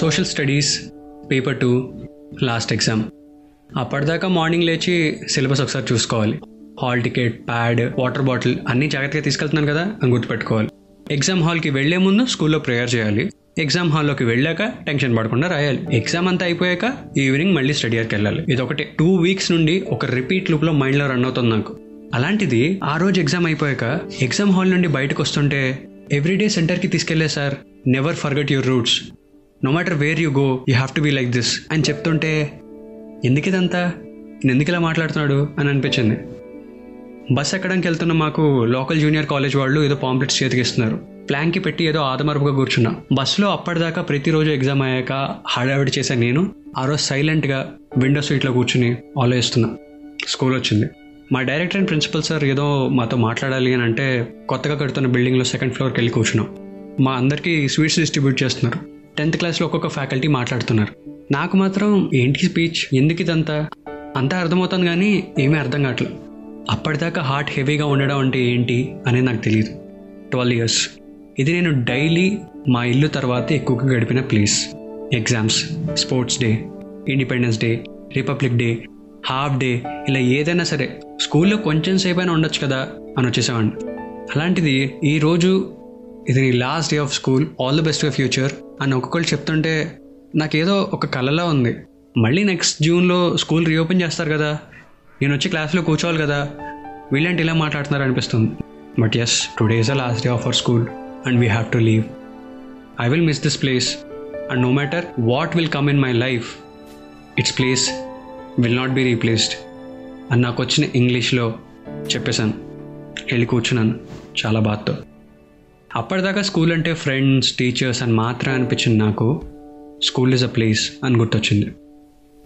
Social studies paper two last exam అప్పటిదాకా morning లేచి syllabus ఒకసారి చూసుకోవాలి. Hall ticket pad water bottle అన్నీ జాగ్రత్తగా తీసుకెళ్తున్నాను కదా అని గుర్తుపెట్టుకోవాలి. ఎగ్జామ్ హాల్కి వెళ్ళే ముందు స్కూల్లో ప్రేయర్ చేయాలి. ఎగ్జామ్ హాల్లోకి వెళ్ళాక టెన్షన్ పడకుండా రాయాలి. ఎగ్జామ్ అంతా అయిపోయాక ఈవినింగ్ మళ్ళీ స్టడీ ఇయర్కి వెళ్ళాలి. ఇది ఒకటి టూ వీక్స్ నుండి ఒక రిపీట్ లూప్లో మైండ్లో రన్ అవుతుంది నాకు. అలాంటిది ఆ రోజు ఎగ్జామ్ అయిపోయాక ఎగ్జామ్ హాల్ నుండి బయటకు వస్తుంటే ఎవ్రీడే సెంటర్కి తీసుకెళ్ళే sir. Never forget your roots no matter where you go you have to be like this అని చెప్తుంటే ఎందుకు ఇదంతా? నేను ఎందుకు ఇలా మాట్లాడుతున్నాడు? అని అనిపించింది. బస్ ఎక్కడానికి వెళ్తున్న మాకు లోకల్ జూనియర్ కాలేజ్ వాళ్ళు ఏదో పాంప్లెట్స్ చేతికి ఇస్తున్నారు. ప్లాన్కి పెట్టి ఏదో ఆదమరపుగా కూర్చున్నా. బస్సులో అప్పటిదాకా ప్రతిరోజు ఎగ్జామ్ అయ్యాక హడావిడి చేసే నేను. ఆ రోజు సైలెంట్గా విండో సీట్లో కూర్చుని ఆలోచిస్తున్నా. స్కూల్ వచ్చింది. మా డైరెక్టర్ అండ్ ప్రిన్సిపల్ సార్ ఏదో మాతో మాట్లాడాలి అని అంటే కొత్తగా కడుతున్న బిల్డింగ్లో సెకండ్ ఫ్లోర్కి వెళ్ళి కూర్చున్నాం. మా అందరికీ స్వీట్స్ డిస్ట్రిబ్యూట్ చేస్తున్నారు. టెన్త్ క్లాస్లో ఒక్కొక్క ఫ్యాకల్టీ మాట్లాడుతున్నారు. నాకు మాత్రం ఏంటి స్పీచ్? ఎందుకు ఇదంతా? అంతా అర్థమవుతుంది కానీ ఏమీ అర్థం కావట్లేదు. అప్పటిదాకా హార్ట్ హెవీగా ఉండడం అంటే ఏంటి అనేది నాకు తెలియదు ట్వెల్వ్ ఇయర్స్. ఇది నేను డైలీ మా ఇల్లు తర్వాత ఎక్కువగా గడిపిన place. Exams sports day independence day republic day half day ఇలా ఏదైనా సరే స్కూల్లో కొంచెం సేపు అయినా ఉండొచ్చు కదా అని వచ్చేసేవాడిని. అలాంటిది ఈరోజు ఇది నీ last day of school. All the best for future. అని ఒక్కొక్కళ్ళు చెప్తుంటే నాకేదో ఒక కలలా ఉంది. మళ్ళీ నెక్స్ట్ జూన్లో స్కూల్ రీఓపెన్ చేస్తారు కదా. నేను వచ్చి క్లాస్లో కూర్చోవాలి కదా. వీళ్ళంటే ఇలా మాట్లాడుతున్నారు అనిపిస్తుంది. But as today is a last day of our school and we have to leave I will miss this place and no matter what will come in my life its place will not be replaced అని నాకు వచ్చిన ఇంగ్లీష్లో చెప్పేశాను. వెళ్ళి కూర్చున్నాను. చాలా బాధతో. అప్పటిదాకా స్కూల్ అంటే ఫ్రెండ్స్ టీచర్స్ అని మాత్రం అనిపించింది నాకు. స్కూల్ ఇస్ అ ప్లేస్ అని గుర్తొచ్చింది.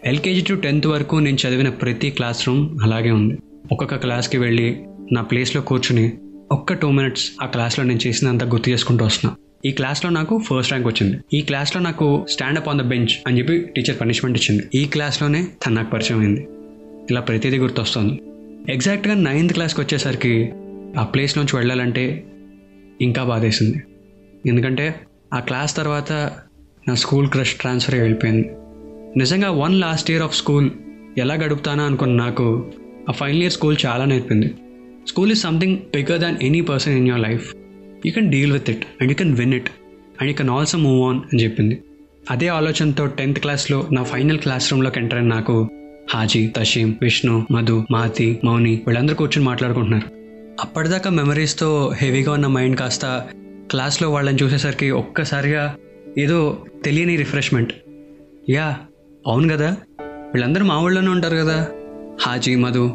ఎల్కేజీ టు టెన్త్ వరకు నేను చదివిన ప్రతి క్లాస్ రూమ్ అలాగే ఉంది. ఒక్కొక్క క్లాస్కి వెళ్ళి నా ప్లేస్లో కూర్చుని ఒక్క టూ మినిట్స్ ఆ క్లాస్లో నేను చేసినంత గుర్తు చేసుకుంటూ వస్తున్నా. ఈ క్లాస్లో నాకు ఫస్ట్ ర్యాంక్ వచ్చింది. ఈ క్లాస్లో నాకు స్టాండప్ ఆన్ ద బెంచ్ అని చెప్పి టీచర్ పనిష్మెంట్ ఇచ్చింది. ఈ క్లాస్లోనే తను నాకు పరిచయం అయింది. ఇలా ప్రతిదీ గుర్తొస్తుంది. ఎగ్జాక్ట్గా నైన్త్ క్లాస్కి వచ్చేసరికి ఆ ప్లేస్ నుంచి వెళ్ళాలంటే ఇంకా బాధేసింది. ఎందుకంటే ఆ క్లాస్ తర్వాత నా స్కూల్ క్రష్ ట్రాన్స్ఫర్ అయ్యి వెళ్ళిపోయింది. నిజంగా one last year of school ఎలా గడుపుతానా అనుకున్న నాకు ఆ ఫైనల్ ఇయర్ స్కూల్ చాలా నేర్పింది. School is something bigger than any person in your life. You can deal with it and you can win it and you can also move on అని చెప్పింది. అదే ఆలోచనతో టెన్త్ క్లాస్లో నా ఫైనల్ క్లాస్ రూమ్లోకి enter అయిన నాకు హాజీ తషీం విష్ణు మధు మాతి మౌని వీళ్ళందరూ కూర్చొని మాట్లాడుకుంటున్నారు. అప్పటిదాకా మెమరీస్తో హెవీగా ఉన్న మైండ్ కాస్త క్లాస్లో వాళ్ళని చూసేసరికి ఒక్కసారిగా ఏదో తెలియని రిఫ్రెష్మెంట్ యా అవును కదా. వీళ్ళందరూ మా ఊళ్ళోనే ఉంటారు కదా. హాజీ మధు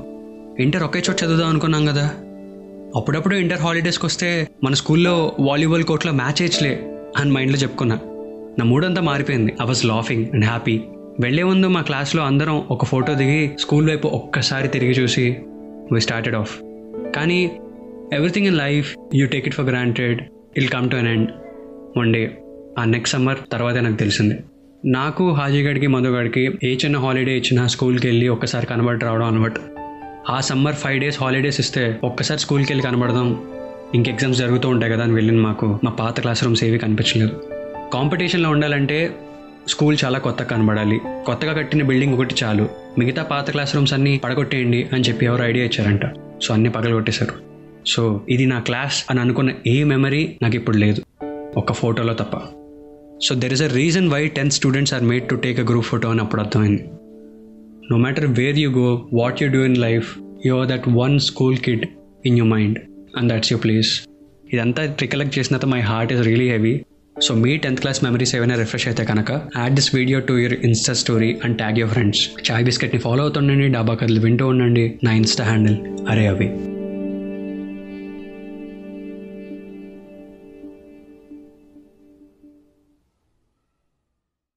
ఇంటర్ ఒకే చోట చదువుదాం అనుకున్నాం కదా. అప్పుడప్పుడు ఇంటర్ హాలిడేస్కి వస్తే మన స్కూల్లో వాలీబాల్ కోర్ట్లో మ్యాచ్ వేయచ్లే అని మైండ్లో చెప్పుకున్నా. నా మూడంతా మారిపోయింది. I was laughing and happy వెళ్ళే ముందు మా క్లాస్లో అందరం ఒక ఫోటో దిగి స్కూల్ వైపు ఒక్కసారి తిరిగి చూసి వి స్టార్టెడ్ ఆఫ్ కానీ everything in life you take it for granted will come to an end one day ఆ నెక్స్ట్ సమ్మర్ తర్వాతే నాకు తెలిసింది. నాకు హాజీగడికి మధుగడికి ఏ చిన్న హాలిడే ఇచ్చినా స్కూల్కి వెళ్ళి ఒక్కసారి కనబడి రావడం అనమాట ఆ సమ్మర్ ఫైవ్ డేస్ హాలిడేస్ ఇస్తే ఒక్కసారి స్కూల్కి వెళ్ళి కనబడదాం. ఇంక ఎగ్జామ్స్ జరుగుతూ ఉంటాయి కదా అని వెళ్ళిన మాకు. మా పాత క్లాస్ రూమ్స్ ఏవి కనిపించలేదు. కాంపిటీషన్లో ఉండాలంటే స్కూల్ చాలా కొత్తగా కనబడాలి. కొత్తగా కట్టిన బిల్డింగ్ ఒకటి చాలు. మిగతా పాత క్లాస్ రూమ్స్ అన్ని పడగొట్టేయండి అని చెప్పి ఎవరు ఐడియా ఇచ్చారంట. సో అన్ని పగలగొట్టేశారు. సో ఇది నా క్లాస్ అని అనుకున్న ఏ మెమరీ నాకు ఇప్పుడు లేదు. ఒక ఫోటోలో తప్ప. So there is a reason why tenth students are made to take a group photo అని అప్పుడు అర్థమైంది. No matter where you go what you do in life you are that one school kid in your mind and that's you place ఇదంతా recollect చేసినంత my heart is really heavy so me tenth class memories ఏమైనా refresh అయితే కనుక add this video to your insta story and tag your friends Chai బిస్కెట్ని follow అవుతుండండి డాబా కథలు వింటూ ఉండండి. నా ఇన్స్టా హ్యాండిల్ అరే అవి